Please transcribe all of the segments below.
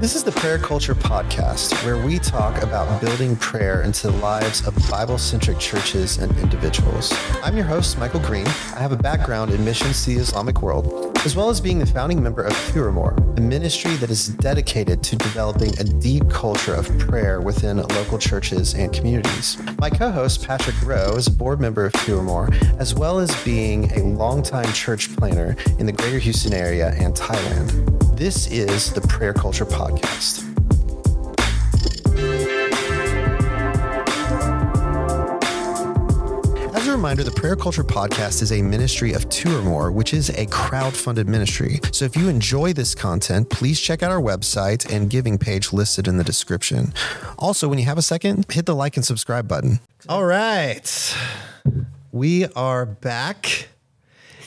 This is the Prayer Culture Podcast, where we talk about building prayer into the lives of Bible centric churches and individuals. I'm your host, Michael Green. I have a background in missions to the Islamic world, as well as being the founding member of Two or More, a ministry that is dedicated to developing a deep culture of prayer within local churches and communities. My co host, Patrick Rowe, is a board member of Two or More, as well as being a longtime church planner in the greater Houston area and Thailand. This is the Prayer Culture Podcast. Reminder, the Prayer Culture Podcast is a ministry of two or more, which is a crowd-funded ministry. So if you enjoy this content, please check out our website and giving page listed in the description. Also, when you have a second, hit the like and subscribe button. All right. We are back.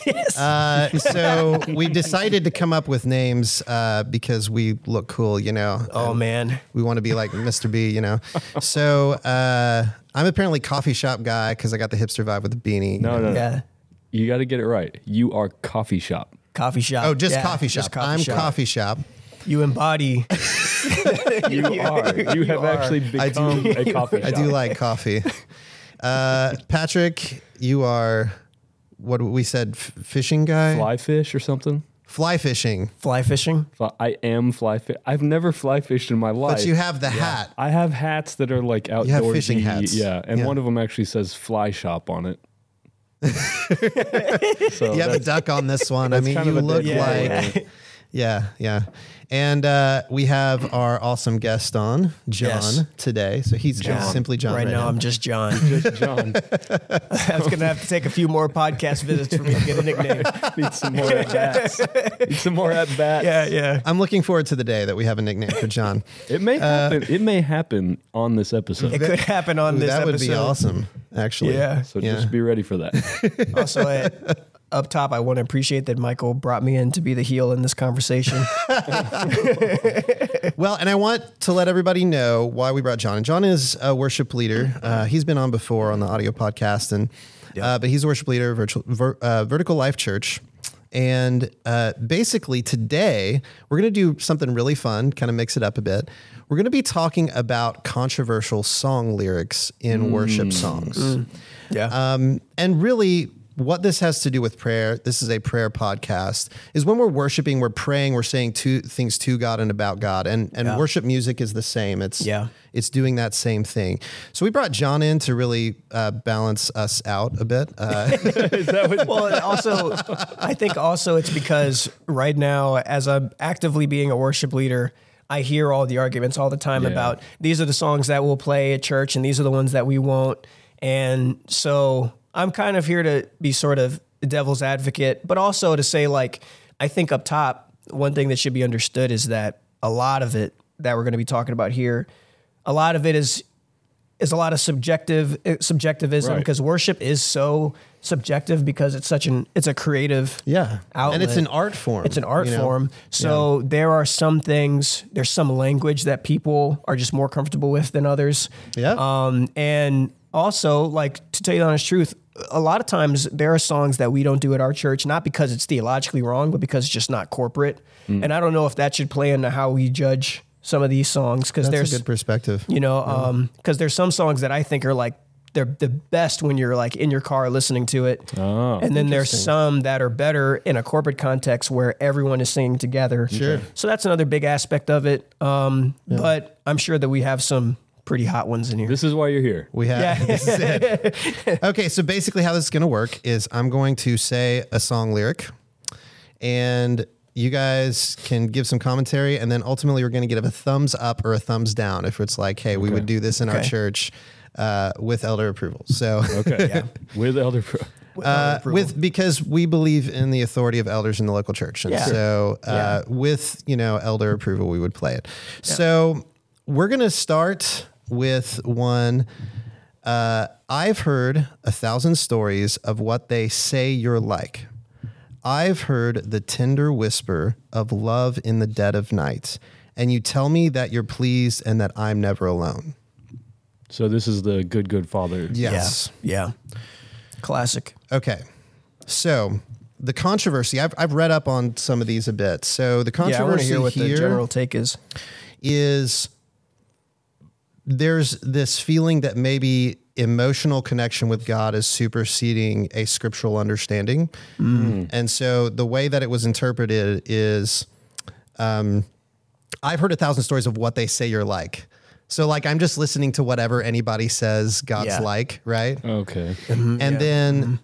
Yes. Uh, so we decided to come up with names uh, because we look cool, you know. oh man. We want to be like Mr. B, you know. So uh, I'm apparently coffee shop guy because I got the hipster vibe with the beanie. you No, know. no, no. Yeah. You got to get it right. You are coffee shop. Coffee shop. Oh, just Yeah, coffee shop. just coffee I'm shop. coffee shop. You embody. You are. You have are. actually I do- become a coffee shop. I do like coffee. Uh, Patrick, you are what we said, f- fishing guy, fly fish or something. Fly fishing. Fly fishing. I am fly fish. I've never fly fished in my life. But you have the hat. I have hats that are like outdoor. have fishing hats. Yeah, and Yeah. one of them actually says fly shop on it. so You have a duck on this one. I mean, you look like. right? Yeah, yeah. And uh, we have our awesome guest on, John, Yes. today. So he's John. simply John. Right, now, I'm just John. just John. I was gonna have to take a few more podcast visits for me to get a nickname. Need some more at bats. Need some more at bats. Yeah, yeah. I'm looking forward to the day that we have a nickname for John. It may happen. it may happen on this episode. It could happen on Ooh, this that would be awesome, actually. Yeah. So Yeah. just be ready for that. Also, at, up top, I want to appreciate that Michael brought me in to be the heel in this conversation. Well, and I want to let everybody know why we brought John. And John is a worship leader. Uh, he's been on before on the audio podcast, and uh, but he's a worship leader, of virtual, ver, uh, Vertical Life Church. And uh, basically, today we're going to do something really fun, kind of mix it up a bit. We're going to be talking about controversial song lyrics in worship songs. Yeah. Um, and really, what this has to do with prayer, this is a prayer podcast, is when we're worshiping, we're praying, we're saying two things to God and about God. And and Yeah. worship music is the same. It's Yeah. it's doing that same thing. So we brought John in to really uh, balance us out a bit. Uh, well, also, I think also it's because right now, as I'm actively being a worship leader, I hear all the arguments all the time Yeah. about these are the songs that we'll play at church and these are the ones that we won't. And so I'm kind of here to be sort of the devil's advocate, but also to say, like, I think up top, one thing that should be understood is that a lot of it that we're going to be talking about here, a lot of it is is a lot of subjective uh, subjectivism Right. because worship is so subjective because it's such an it's a creative yeah. And it's an art form. It's an art you know? form. So there are some things, there's some language that people are just more comfortable with than others. Yeah. Um, and also, like to tell you the honest truth, a lot of times there are songs that we don't do at our church, not because it's theologically wrong, but because it's just not corporate. Mm. And I don't know if that should play into how we judge some of these songs because there's a good perspective. you know, um, because there's some songs that I think are like they're the best when you're like in your car listening to it, Oh, and then there's some that are better in a corporate context where everyone is singing together. Sure. So that's another big aspect of it. Um, But I'm sure that we have some pretty hot ones in here. This is why you're here. We have. Yeah. this is it. Okay, so basically, how this is going to work is I'm going to say a song lyric, and you guys can give some commentary, and then ultimately, we're going to give a thumbs up or a thumbs down if it's like, hey, we would do this in our Okay. church uh, with elder approval. So. Okay. Yeah. With Elder Pro. Uh, approval. with because we believe in the authority of elders in the local church, and Yeah. so uh, Yeah. with you know elder approval, we would play it. So we're gonna start with one. Uh, I've heard a thousand stories of what they say you're like. I've heard the tender whisper of love in the dead of night, and you tell me that you're pleased and that I'm never alone. So this is the good, good father. Yes. Yeah. Yeah. Classic. Okay. So the controversy. I've I've read up on some of these a bit. So the Yeah, I controversy hear what the here general take is. is there's this feeling that maybe emotional connection with God is superseding a scriptural understanding. Mm. And so the way that it was interpreted is um, I've heard a thousand stories of what they say you're like. So like I'm just listening to whatever anybody says God's Yeah. like, right? Okay. Mm-hmm. and then mm-hmm.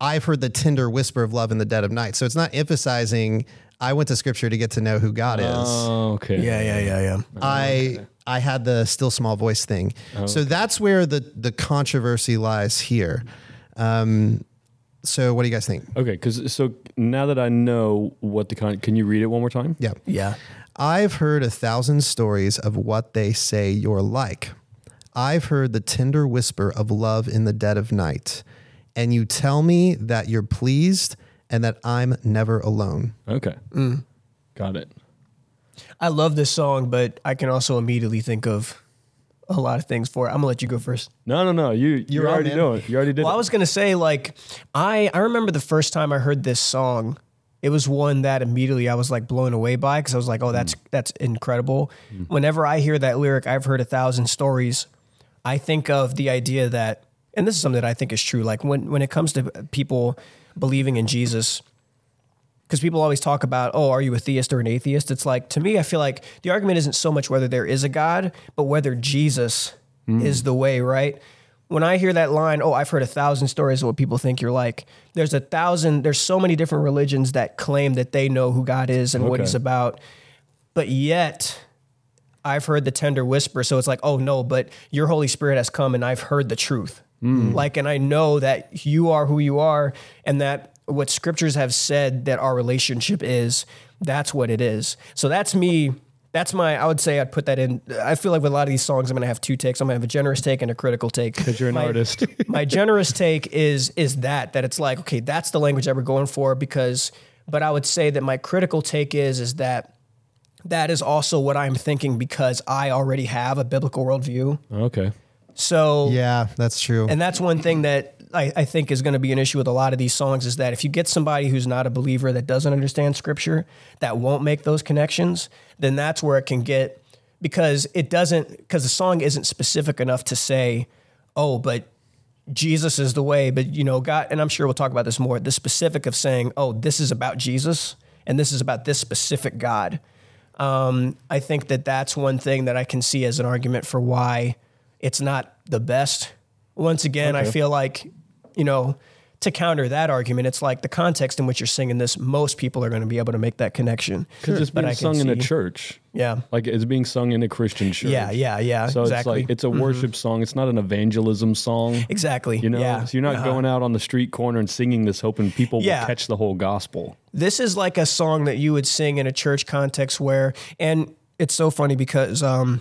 I've heard the tender whisper of love in the dead of night. So it's not emphasizing I went to scripture to get to know who God is. Oh, okay. Yeah, yeah, yeah, yeah. I I had the still small voice thing. So that's where the the controversy lies here. Um, so what do you guys think? Okay. Because so now that I know what the con, can you read it one more time? Yeah. Yeah. I've heard a thousand stories of what they say you're like. I've heard the tender whisper of love in the dead of night. And you tell me that you're pleased and that I'm never alone. Okay. mm. Got it. I love this song, but I can also immediately think of a lot of things for it. I'm gonna let you go first. No, no, no. You you already man. know it. You already did Well, I was gonna say like I I remember the first time I heard this song. It was one that immediately I was like blown away by because I was like, oh, that's mm. that's incredible. Mm. Whenever I hear that lyric, I've heard a thousand stories. I think of the idea that, and this is something that I think is true. Like when when it comes to people believing in Jesus, because people always talk about, oh, are you a theist or an atheist? It's like, to me, I feel like the argument isn't so much whether there is a God, but whether Jesus hmm. is the way, right? When I hear that line, oh, I've heard a thousand stories of what people think you're like, there's a thousand, there's so many different religions that claim that they know who God is and what he's about. But yet, I've heard the tender whisper. So it's like, oh no, but your Holy Spirit has come and I've heard the truth. Hmm. Like, and I know that you are who you are and that what scriptures have said that our relationship is, that's what it is. So that's me. That's my, I would say I'd put that in. I feel like with a lot of these songs, I'm going to have two takes. I'm going to have a generous take and a critical take. Because you're an My- artist. my generous take is is that that it's like okay that's the language that we're going for because but i would say that my critical take is is that that is also what i'm thinking because i already have a biblical worldview okay. so Yeah, that's true. and that's one thing that I, I think is going to be an issue with a lot of these songs is that if you get somebody who's not a believer that doesn't understand scripture, that won't make those connections, then that's where it can get because it doesn't because the song isn't specific enough to say, oh, but Jesus is the way, but you know, God, and I'm sure we'll talk about this more. The specific of saying, oh, this is about Jesus and this is about this specific God. Um, I think that that's one thing that I can see as an argument for why it's not the best. Once again, I feel like, you know, to counter that argument, it's like the context in which you're singing this, most people are going to be able to make that connection. Because it's being sung in a church. Yeah. Like it's being sung in a Christian church. Yeah, yeah, yeah. So exactly. it's like it's a worship song. It's not an evangelism song. exactly. You know, yeah. so you're not Uh-huh. going out on the street corner and singing this, hoping people Yeah. will catch the whole gospel. This is like a song that you would sing in a church context where, and it's so funny because um,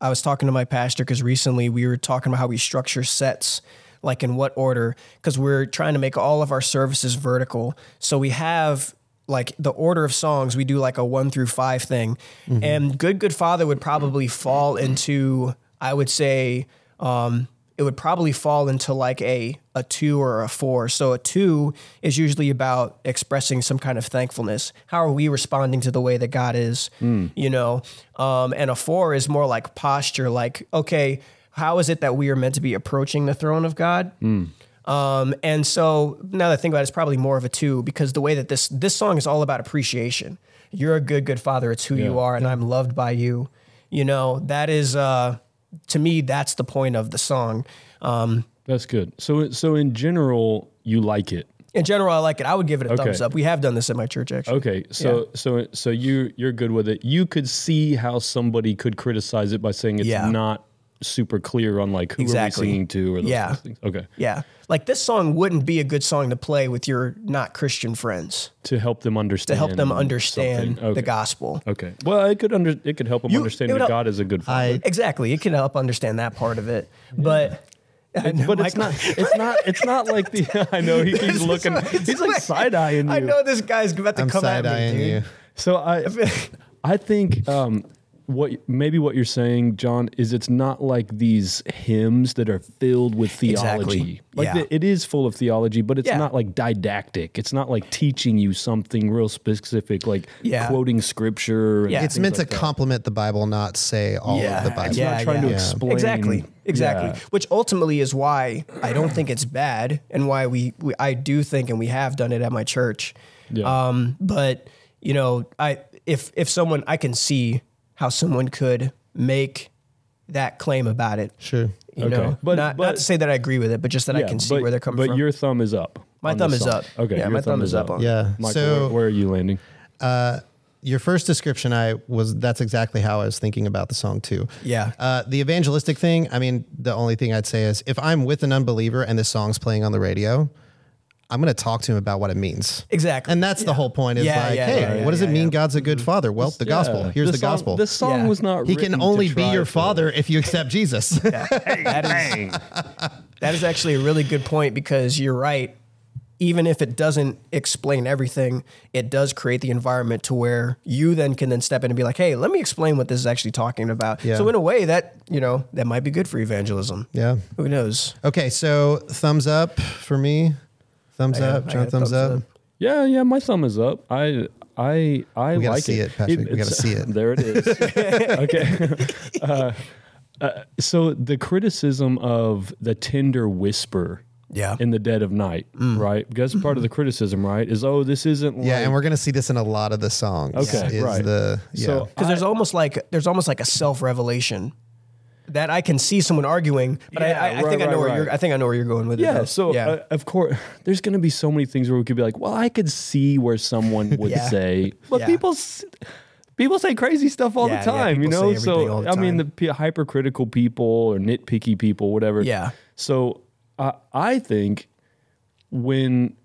I was talking to my pastor because recently we were talking about how we structure sets, like in what order, because we're trying to make all of our services vertical. So we have like the order of songs, we do like a one through five thing. And Good Good Father would probably fall into, I would say, um, it would probably fall into like a a two or a four. So a two is usually about expressing some kind of thankfulness. How are we responding to the way that God is? You know, um, and a four is more like posture. Like, okay, how is it that we are meant to be approaching the throne of God? Um, and so now that I think about it, it's probably more of a two because the way that this this song is all about appreciation. You're a good, good father. It's who you are, and I'm loved by you. You know that is uh, to me that's the point of the song. Um, That's good. So so in general, you like it. in general, I like it. I would give it a Okay. thumbs up. We have done this at my church actually. Okay, so so so you you're good with it. You could see how somebody could criticize it by saying it's Yeah. not super clear on like who Exactly. are we singing to or those Yeah. things. Okay, Yeah, like this song wouldn't be a good song to play with your not Christian friends to help them understand to help them understand. Okay. the gospel. Okay, well, it could under it could help them You- understand that help- God is a good father. I Exactly, it can help understand that part of it, but. but it's not. It's not. It's not like the. I know he keeps looking. He's like side eyeing you. I know this guy's about to I'm come at me, dude. you. So I, I think um, what maybe what you're saying, John, is it's not like these hymns that are filled with theology. Exactly. Like Yeah. the- it is full of theology, but it's Yeah. not like didactic. It's not like teaching you something real specific, like Yeah. quoting scripture. Yeah. It's meant like to that. complement the Bible, not say all Yeah, of the Bible. It's Yeah, not trying to yeah. explain Exactly. Exactly. Yeah. Which ultimately is why I don't think it's bad and why we, we I do think and we have done it at my church. Yeah. Um, but you know, I if if someone I can see how someone could make that claim about it. Sure. You Okay. know, But- not, but- not to say that I agree with it, but just that I can see but- where they're coming but from. But your thumb is up. My thumb is up. Okay, Yeah, my thumb is up on. Yeah. Michael, so where, where are you landing? your first description, I was that's exactly how I was thinking about the song too. Yeah. Uh, the evangelistic thing. I mean, the only thing I'd say is if I'm with an unbeliever and this song's playing on the radio, I'm going to talk to him about what it means. Exactly. And that's the whole point. Is Yeah, like, yeah, hey, yeah, yeah, what does it mean? yeah. God's a good mm-hmm. father. Well, the gospel. Yeah. Here's the, song, gospel. The song Yeah. was not. he can only be your father if you accept Jesus. that is that is actually a really good point because you're right. Even if it doesn't explain everything, it does create the environment to where you then can then step in and be like, "Hey, let me explain what this is actually talking about." Yeah. So in a way, that you know that might be good for evangelism. yeah. Who knows? Okay, so thumbs up for me. Thumbs I up. I John, got thumbs, up. Yeah, yeah, my thumb is up. I I I We gotta like see it, Patrick. We gotta see it. There it is. okay. Uh, uh, so the criticism of the tender whisper Yeah. in the dead of night, right? Because part of the criticism, right, is oh, this isn't Yeah, like, and we're gonna see this in a lot of the songs. Okay, is right. The yeah. So Because there's almost like there's almost like a self revelation that I can see someone arguing, but I, Yeah, I, I right, think I know right, where right. you're. I think I know where you're going with it. Yeah, though. so yeah, Uh, of course, there's going to be so many things where we could be like, well, I could see where someone would Yeah. say, but Yeah. people people say crazy stuff all the time, you know. say everything all So I mean, the p- hypercritical people or nitpicky people, whatever. Yeah. So uh, I think when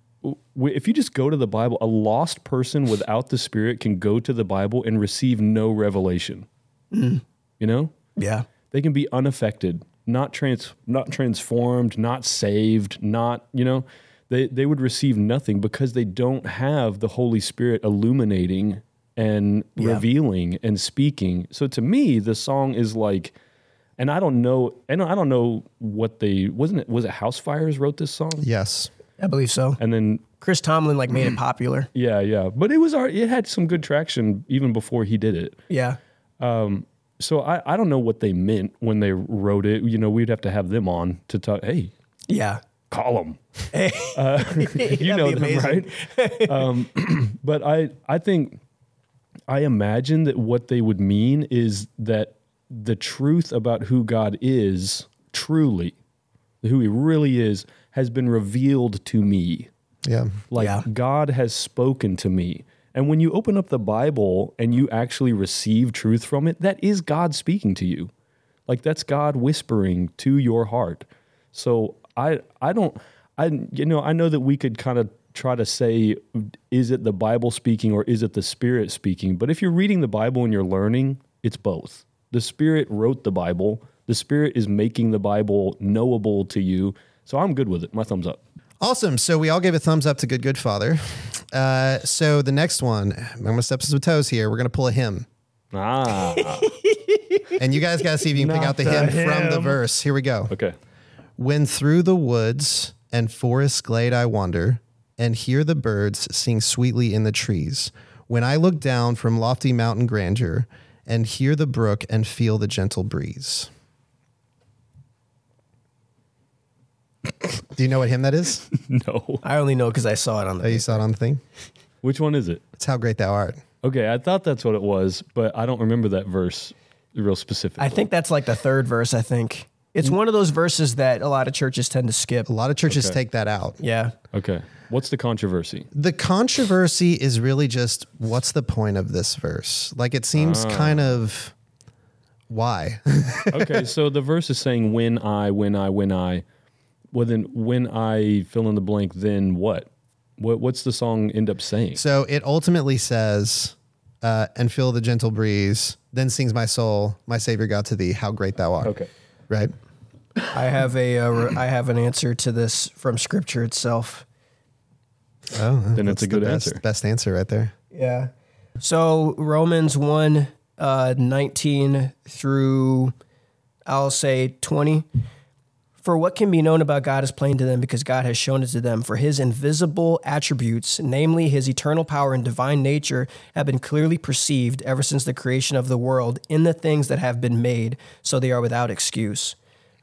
if you just go to the Bible, a lost person without the Spirit can go to the Bible and receive no revelation. Mm-hmm. You know, yeah, they can be unaffected, not trans, not transformed, not saved, not you know, they they would receive nothing because they don't have the Holy Spirit illuminating and Yeah. revealing and speaking. So to me, the song is like. And I don't know, and I don't know what they wasn't it was it Housefires wrote this song, yes. I believe so. and then Chris Tomlin like made it popular. yeah, yeah, but it was already, it had some good traction even before he did it. Yeah, um, So I, I don't know what they meant when they wrote it. You know, we'd have to have them on to talk. Hey, yeah. call them. you you know them, right? um, but I, I think, I imagine that what they would mean is that the truth about who God is, truly, who He really is, has been revealed to me. Yeah. Like Yeah. God has spoken to me. And when you open up the Bible and you actually receive truth from it, that is God speaking to you. Like that's God whispering to your heart. So I I don't I you know, I know that we could kind of try to say is it the Bible speaking or is it the Spirit speaking? But if you're reading the Bible and you're learning, it's both. The Spirit wrote the Bible. The Spirit is making the Bible knowable to you. So I'm good with it. My thumbs up. Awesome. So we all gave a thumbs up to Good Good Father. Uh, so the next one, I'm gonna step some toes here. We're gonna pull a hymn, Ah. and you guys gotta see if you can pick Not out the, the hymn, from the hymn. verse. Here we go. Okay. When through the woods and forest glade I wander, and hear the birds sing sweetly in the trees. When I look down from lofty mountain grandeur, and hear the brook and feel the gentle breeze. Do you know what hymn that is? No. I only know because I saw it on the. Oh, you saw it on the thing. Which one is it? It's how great thou art. Okay, I thought that's what it was, but I don't remember that verse real specifically. I think that's like the third verse. I think it's one of those verses that a lot of churches tend to skip. A lot of churches Okay. take that out. Yeah, Okay. What's the controversy? The controversy is really just what's the point of this verse? Like it seems ah. kind of why? Okay, so the verse is saying when I, when I, when I. Well then when I fill in the blank, then what? What what's the song end up saying? so it ultimately says, uh, and feel the gentle breeze, then sings my soul, my Savior God to thee, how great thou art. Okay. Right? I have a uh, I have an answer to this from Scripture itself. Oh, Then it's a good the best, answer. Best answer right there. Yeah. So Romans one uh, 19 through, I'll say 20. For what can be known about God is plain to them because God has shown it to them. For his invisible attributes, namely his eternal power and divine nature, have been clearly perceived ever since the creation of the world in the things that have been made, so they are without excuse.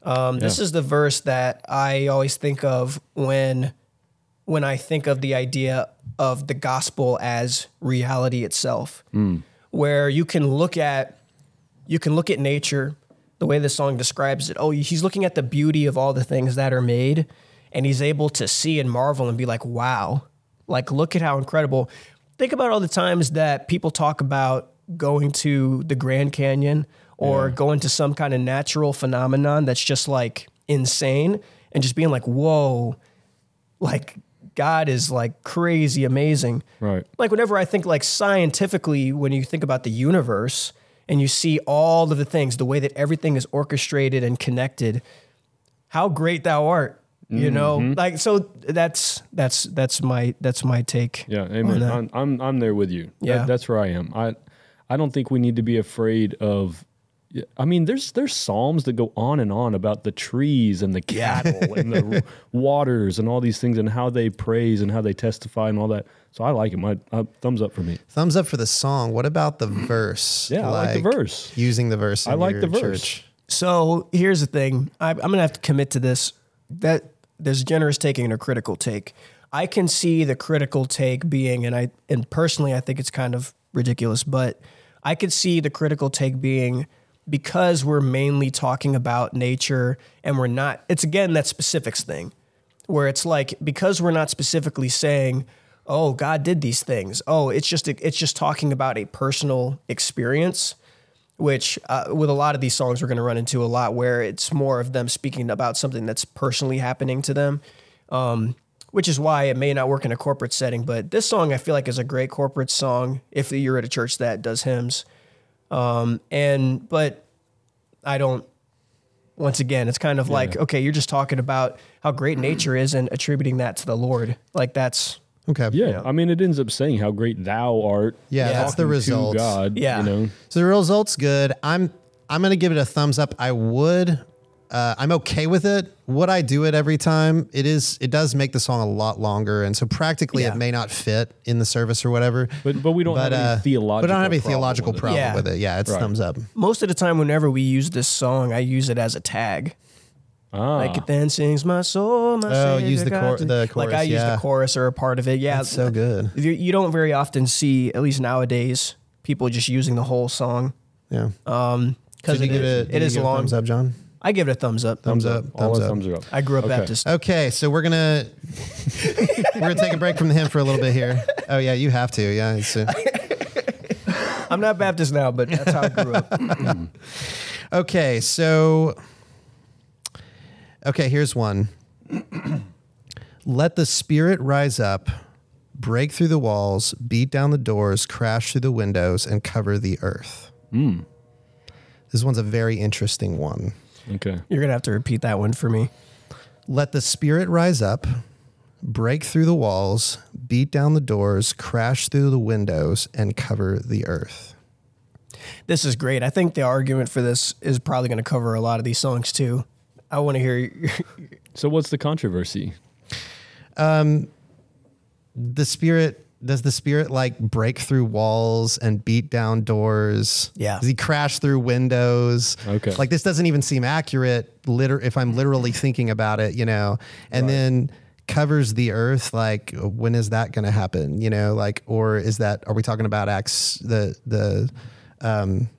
Um, This is the verse that I always think of when when I think of the idea of the gospel as reality itself, where you can look at you can look at nature the way the song describes it. Oh, he's looking at the beauty of all the things that are made, and he's able to see and marvel and be like, "Wow!" Like, look at how incredible. Think about all the times that people talk about going to the Grand Canyon or going to some kind of natural phenomenon that's just like insane, and just being like, "Whoa!" Like God is like crazy amazing Right. like whenever I think like scientifically, when you think about the universe and you see all of the things, the way that everything is orchestrated and connected, how great thou art. You know, Mm-hmm. like so that's that's that's my that's my take. Yeah, amen. I'm, I'm I'm there with you. That- Yeah. that's where I am. I I don't think we need to be afraid of. I mean, there's there's psalms that go on and on about the trees and the cattle and the waters and all these things and how they praise and how they testify and all that. So I like it. My uh, thumbs up for me. Thumbs up for the song. What about the verse? Yeah, I like the verse. Using the verse. In I like your the verse. Church. So here's the thing. I, I'm gonna have to commit to this. That there's a generous taking and a critical take. I can see the critical take being, and I and personally I think it's kind of ridiculous, but I could see the critical take being because we're mainly talking about nature and we're not. It's again that specifics thing, where it's like because we're not specifically saying, "Oh, God did these things." Oh, it's just it's just talking about a personal experience which uh, with a lot of these songs we're going to run into a lot where it's more of them speaking about something that's personally happening to them um, which is why it may not work in a corporate setting but this song i feel like is a great corporate song if you're at a church that does hymns um, and but i don't once again it's kind of like okay you're just talking about how great nature is and attributing that to the lord like that's Okay. Yeah, I mean, it ends up saying how great thou art. Yeah, that's the talking result. God. Yeah. you know. So the result's good. I'm I'm gonna give it a thumbs up. I would. Uh, I'm okay with it. Would I do it every time? It is. It does make the song a lot longer, and so practically Yeah. it may not fit in the service or whatever. But but we don't But have any uh, theological. but I don't have any problem theological with it. problem Yeah. with it. Yeah, it's Right. thumbs up. most of the time whenever we use this song i use it as a tag Ah, Like it then sings my soul, my Oh, Savior use the God chor- to- the Like I chorus, use yeah. the chorus or a part of it. Yeah, That's so good. You, you don't very often see, at least nowadays, people just using the whole song Yeah. because So do you it, give is- it, do it you is give it long. thumbs up, John. I give it a thumbs up. Thumbs up. all Thumbs our up. thumbs are up. I grew up Okay. Baptist. Okay, so we're gonna we're gonna take a break from the hymn for a little bit here. Oh yeah, you have to. Yeah. It's, uh, I'm not Baptist now, but that's how I grew up. Okay, so okay, here's one. Let the spirit rise up, break through the walls, beat down the doors, crash through the windows, and cover the earth. This one's a very interesting one. Okay. You're gonna have to repeat that one for me. Let the spirit rise up, break through the walls, beat down the doors, crash through the windows, and cover the earth. This is great. I think the argument for this is probably going to cover a lot of these songs too. I want to hear. your- So what's the controversy? Um, the spirit does the spirit like break through walls and beat down doors? Yeah. does he crash through windows? Okay. like this doesn't even seem accurate liter- if i'm literally thinking about it you know? And then covers the earth like when is that going to happen you know? Like or is that are we talking about acts the the um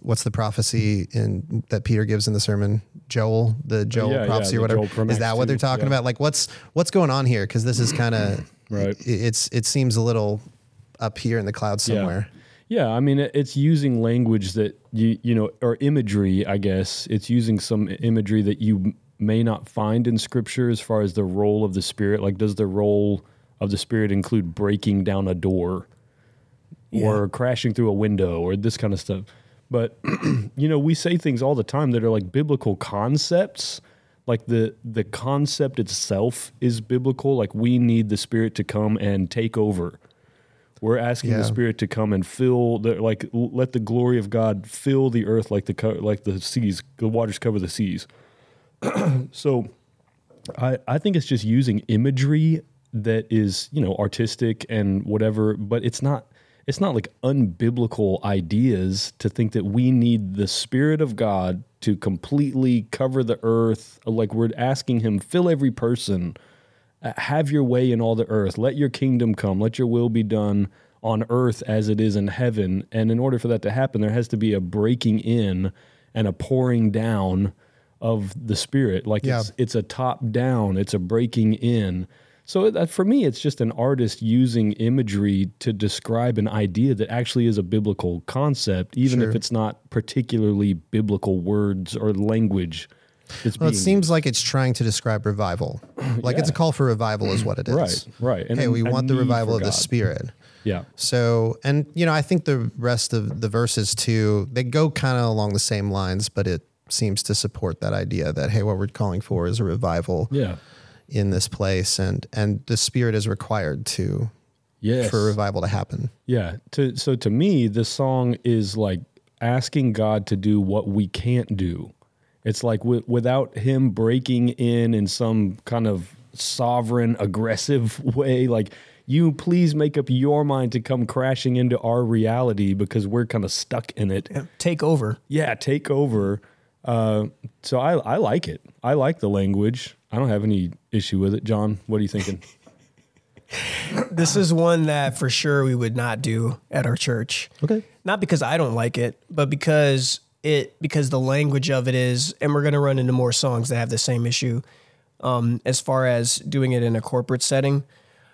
what's the prophecy in that peter gives in the sermon? Joel? The joel yeah, yeah, prophecy the or whatever? Joel is that what they're talking yeah. about? Like what's what's going on here? Because this is kind of Right. it's it seems a little up here in the clouds somewhere Yeah, I mean, it's using language that you you know, or imagery. I guess it's using some imagery that you may not find in Scripture as far as the role of the Spirit. Like, does the role of the Spirit include breaking down a door, or crashing through a window, or this kind of stuff? But you know, we say things all the time that are like biblical concepts. Like the the concept itself is biblical. Like we need the Spirit to come and take over We're asking Yeah. the Spirit to come and fill the like let the glory of God fill the earth like the co- like the seas, the waters cover the seas. so I I think it's just using imagery that is, you know, artistic and whatever, but it's not it's not like unbiblical ideas to think that we need the spirit of God to completely cover the earth like we're asking him fill every person uh, have your way in all the earth. Let your kingdom come. Let your will be done on earth as it is in heaven. And in order for that to happen, there has to be a breaking in and a pouring down of the spirit. Like Yeah. it's it's a top down. It's a breaking in. So that for me, it's just an artist using imagery to describe an idea that actually is a biblical concept, even Sure. if it's not particularly biblical words or language. It's Well, it seems like it's trying to describe revival. Like it's a call for revival, is what it is. Right, right. And hey, we want the revival of the Spirit. yeah. So, and you know, I think the rest of the verses too, they go kind of along the same lines, but it seems to support that idea that hey, what we're calling for is a revival Yeah. In this place, and and the Spirit is required to Yes. for revival to happen. Yeah. To so to me, this song is like asking God to do what we can't do. It's like wi- without Him breaking in in some kind of sovereign, aggressive way, like you please make up your mind to come crashing into our reality because we're kind of stuck in it. Take over. Yeah, take over. Uh, so I I like it. I like the language. I don't have any issue with it. John, what are you thinking? This is one that for sure we would not do at our church. Okay. Not because I don't like it, but because it because the language of it is, and we're going to run into more songs that have the same issue. Um, as far as doing it in a corporate setting,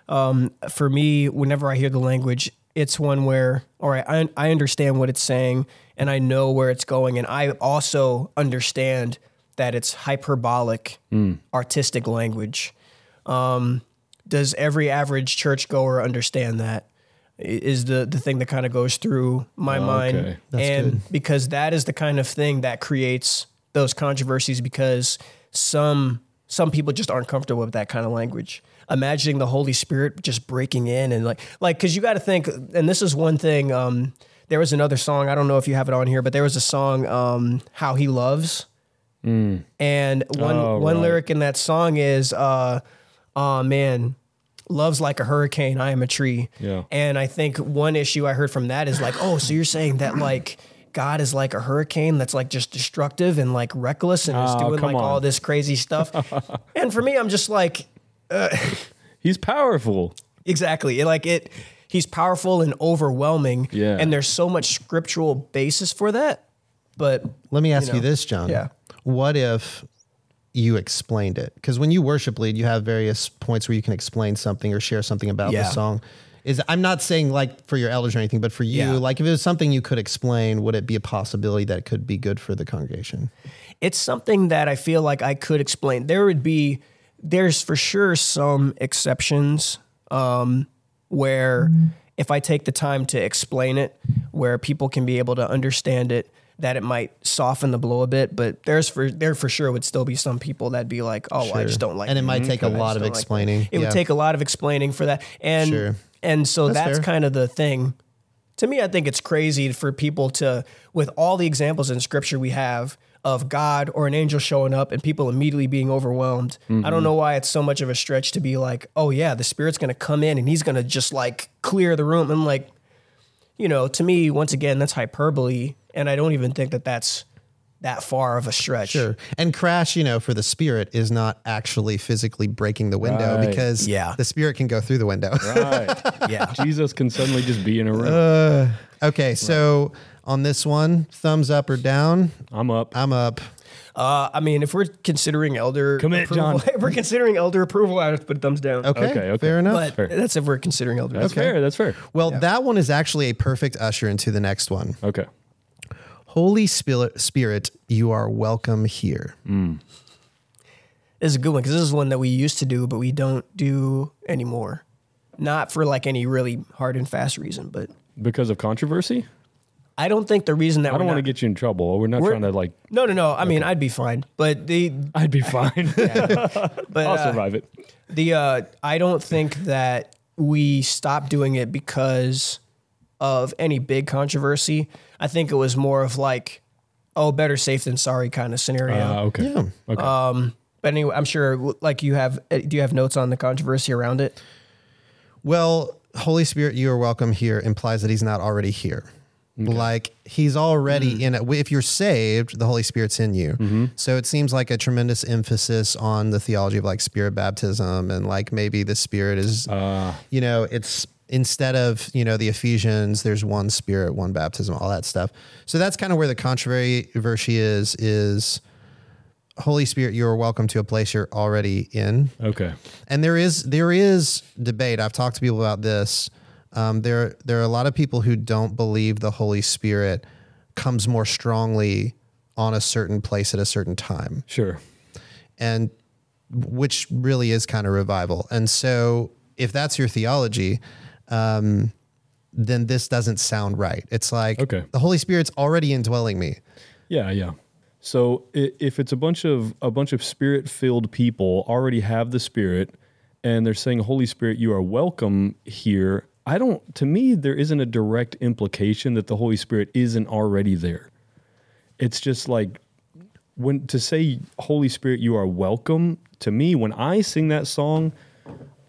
um, for me, whenever I hear the language, it's one where, all right, I, I understand what it's saying and I know where it's going, and I also understand that it's hyperbolic, artistic language. Um, does every average churchgoer understand that? Is the the thing that kind of goes through my Okay. mind, That's and good. because that is the kind of thing that creates those controversies because some some people just aren't comfortable with that kind of language. Imagining the Holy Spirit just breaking in and like like because you got to think, and this is one thing. Um, there was another song I don't know if you have it on here, but there was a song um, "How He Loves." And one Oh, one right. lyric in that song is, uh, "Oh man, love's like a hurricane. I am a tree." Yeah. And I think one issue I heard from that is like, "Oh, so you're saying that like God is like a hurricane that's like just destructive and like reckless and is Oh, doing come like all this crazy stuff?" and for me, I'm just like, He's powerful. exactly, like it. He's powerful and overwhelming. Yeah. And there's so much scriptural basis for that. But Let me ask you, know, this, John. yeah. What if you explained it? Because when you worship lead, you have various points where you can explain something or share something about Yeah. the song. Is I'm not saying like for your elders or anything, but for you, Yeah. like if it was something you could explain, would it be a possibility that it could be good for the congregation? it's something that I feel like I could explain. There would be, there's for sure some exceptions um, where if I take the time to explain it, where people can be able to understand it, that it might soften the blow a bit. But there's for there for sure would still be some people that'd be like, oh, I just don't like, And it might take a lot of don't like that." explaining. it Yeah. would take a lot of explaining for that, and Sure. and so That's that's, kind of the thing to me, I think it's crazy for people to, with all the examples in scripture we have of God or an angel showing up and people immediately being overwhelmed. I Mm-hmm. don't know why it's so much of a stretch to be like, oh, yeah, the Spirit's going to come in and he's going to just like clear the room. And like, you know, to me, once again, that's hyperbole. And I don't even think that that's that far of a stretch. Sure. And crash, you know, for the spirit is not actually physically breaking the window Right. because Yeah. the spirit can go through the window. Right. Yeah. Jesus can suddenly just be in a room. Uh, okay. So on this one, thumbs up or down? I'm up. I'm up. Uh, I mean, if we're considering elder Commit, approval, John. if we're considering elder approval, I would put a thumbs down. Okay. Okay, okay. Fair enough. But Fair. that's if we're considering elder. That's okay. fair. That's fair. well, that one is actually a perfect usher into the next one. Okay. Holy Spirit, Spirit, you are welcome here. This is a good one because this is one that we used to do, but we don't do anymore. Not for like any really hard and fast reason, but Because of controversy? I don't think the reason that I don't want to get you in trouble. We're not We're- trying to like. No, no, no. I mean, I'd be fine, but the I'd be fine. but I'll uh, survive it. the uh, I don't think that we stopped doing it because of any big controversy. I think it was more of like, oh, better safe than sorry kind of scenario. Uh, okay. Yeah. Okay. but anyway, I'm sure like you have. uh, Do you have notes on the controversy around it? Well, Holy Spirit, you are welcome here implies that he's not already here. Like he's already in it. If you're saved, the Holy Spirit's in you. So it seems like a tremendous emphasis on the theology of like spirit baptism and like maybe the Spirit is, Uh, you know, it's instead of, you know, the Ephesians, there's one Spirit, one baptism, all that stuff. So that's kind of where the controversy is, is Holy Spirit, you are welcome to a place you're already in okay. and there is there is debate. I've talked to people about this. Um, there there are a lot of people who don't believe the Holy Spirit comes more strongly on a certain place at a certain time, Sure. and which really is kind of revival. And so, if that's your theology, um, then this doesn't sound right. It's like Okay. the Holy Spirit's already indwelling me. Yeah, yeah. So if it's a bunch of a bunch of spirit-filled people already have the Spirit, and they're saying, "Holy Spirit, you are welcome here," I don't. To me, there isn't a direct implication that the Holy Spirit isn't already there. It's just like when to say, "Holy Spirit, you are welcome." To me, when I sing that song,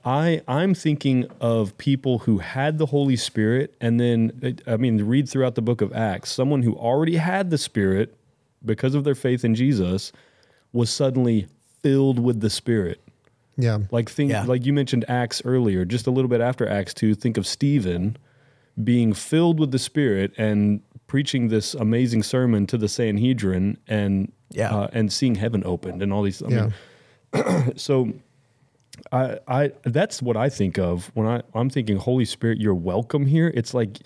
I I'm thinking of people who had the Holy Spirit, and then I mean, read throughout the book of Acts, someone who already had the Spirit because of their faith in Jesus was suddenly filled with the Spirit. Yeah, Like think Yeah. like you mentioned Acts earlier, just a little bit after Acts two. Think of Stephen being filled with the Spirit and preaching this amazing sermon to the Sanhedrin, and Yeah. uh, and seeing heaven opened and all these. I yeah, mean, so I, I that's what I think of when I, I'm thinking Holy Spirit, you're welcome here. It's like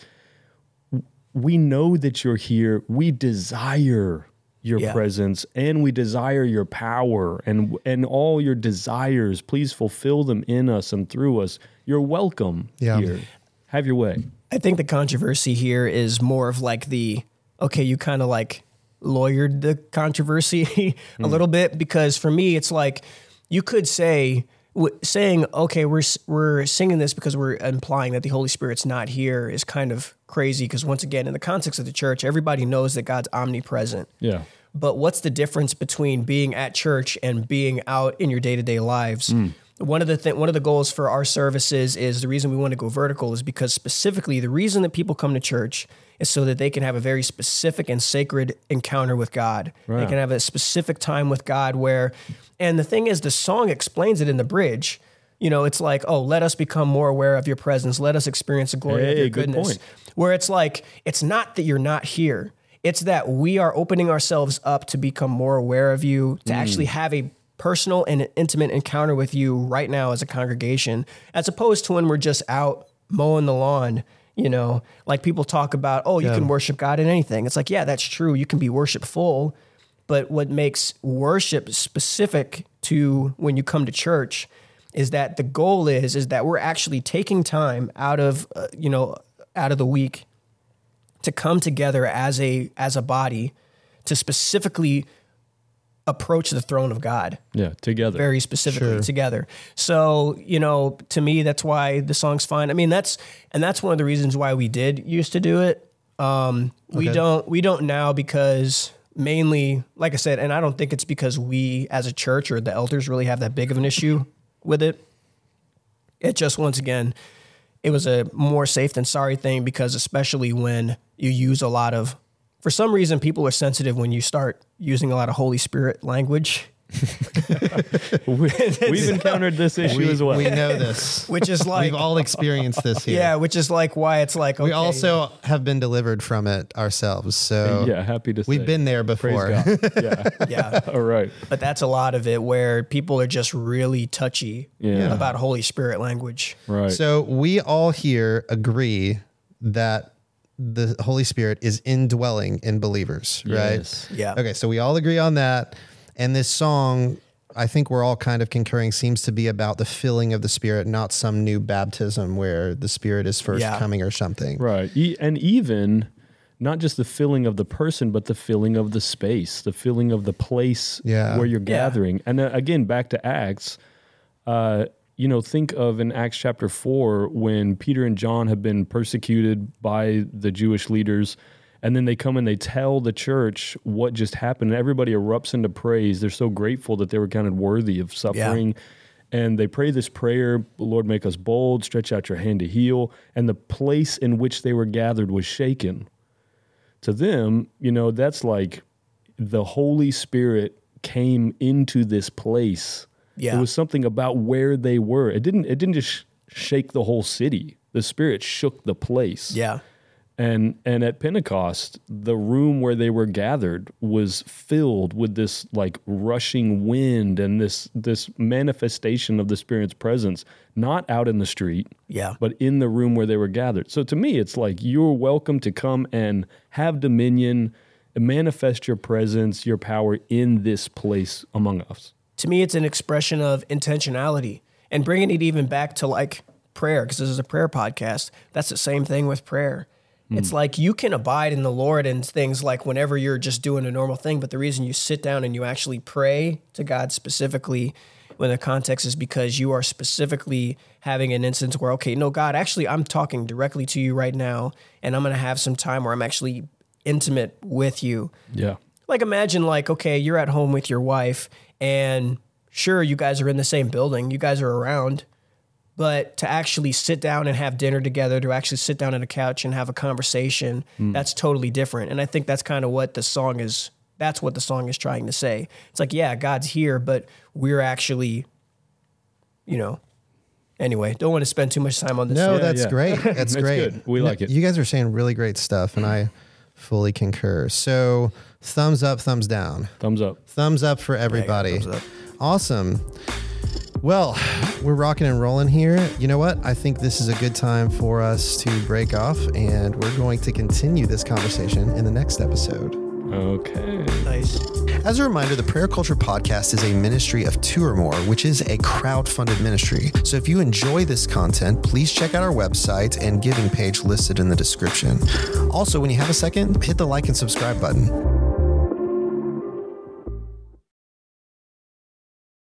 we know that you're here. We desire your Yeah. presence and we desire your power and and all your desires. Please fulfill them in us and through us. You're welcome Yeah. here. Have your way. I think the controversy here is more of like the okay, you kind of like lawyered the controversy a mm. little bit because for me it's like you could say w- saying okay we're we're singing this because we're implying that the Holy Spirit's not here is kind of crazy because once again in the context of the church everybody knows that God's omnipresent. Yeah. But what's the difference between being at church and being out in your day to day lives? Hmm. One of the th- one of the goals for our services is the reason we want to go vertical is because specifically the reason that people come to church is so that they can have a very specific and sacred encounter with God. They can have a specific time with God where, and the thing is, the song explains it in the bridge. You know, it's like, oh, let us become more aware of your presence. Let us experience the glory of your good goodness. point. where it's like it's not that you're not here. It's that we are opening ourselves up to become more aware of you to hmm. actually have a personal and intimate encounter with you right now as a congregation as opposed to when we're just out mowing the lawn you know? Like people talk about oh you can worship god in anything. It's like yeah that's true. You can be worshipful but what makes worship specific to when you come to church is that the goal is is that we're actually taking time out of uh, you know out of the week to come together as a as a body to specifically approach the throne of God Yeah. Together. very specifically together. So, you know, to me that's why the song's fine. I mean, that's and that's one of the reasons why we did used to do it. Um we don't we don't now because mainly like I said and I don't think it's because we as a church or the elders really have that big of an issue with it. It just once again it was a more safe than sorry thing because especially when you use a lot of for some reason people are sensitive when you start using a lot of holy spirit language we've encountered this issue we, as well. we know this. which is like We've all experienced this here. yeah which is like why it's like We also have been delivered from it ourselves. So yeah. Happy to say. we've been there before. God. Yeah. yeah All right. but that's a lot of it where people are just really touchy Yeah. about holy spirit language Right. So we all here agree that the Holy Spirit is indwelling in believers, Yes. right? Yeah. Okay, so we all agree on that. And this song, I think we're all kind of concurring, seems to be about the filling of the Spirit, not some new baptism where the Spirit is first Yeah. coming or something. Right. E- and even not just the filling of the person, but the filling of the space, the filling of the place Yeah. where you're Yeah. gathering. And uh, again, back to Acts, uh, you know, think of in Acts chapter 4 when Peter and John have been persecuted by the Jewish leaders. And then they come and they tell the church what just happened. And everybody erupts into praise. They're so grateful that they were counted worthy of suffering. And they pray this prayer Lord, make us bold, stretch out your hand to heal. And the place in which they were gathered was shaken. To them, you know, that's like the Holy Spirit came into this place. Yeah. It was something about where they were. It didn't it didn't just sh- shake the whole city. The Spirit shook the place. Yeah. And and at Pentecost, the room where they were gathered was filled with this like rushing wind and this this manifestation of the Spirit's presence, not out in the street, Yeah. but in the room where they were gathered. So to me, it's like you're welcome to come and have dominion, and manifest your presence, your power in this place among us. to me it's an expression of intentionality and bringing it even back to like prayer because this is a prayer podcast that's the same thing with prayer Hmm. it's like you can abide in the lord and things like whenever you're just doing a normal thing but the reason you sit down and you actually pray to god specifically when the context is because you are specifically having an instance where okay no god actually i'm talking directly to you right now and i'm going to have some time where i'm actually intimate with you Yeah. like imagine like okay you're at home with your wife and sure you guys are in the same building you guys are around but to actually sit down and have dinner together to actually sit down on a couch and have a conversation hmm. that's totally different and i think that's kind of what the song is that's what the song is trying to say it's like yeah god's here but we're actually you know anyway don't want to spend too much time on this No, yet. that's yeah. great. That's It's great. good. We like it. You guys are saying really great stuff, and I fully concur. So, thumbs up, thumbs down. Thumbs up. Thumbs up for everybody. thumbs up. Awesome. Well, we're rocking and rolling here. You know what? I think this is a good time for us to break off, and we're going to continue this conversation in the next episode. Okay. nice As a reminder, the Prayer Culture Podcast is a ministry of Two or More, which is a crowd funded ministry. So if you enjoy this content, please check out our website and giving page listed in the description. Also, when you have a second, hit the like and subscribe button.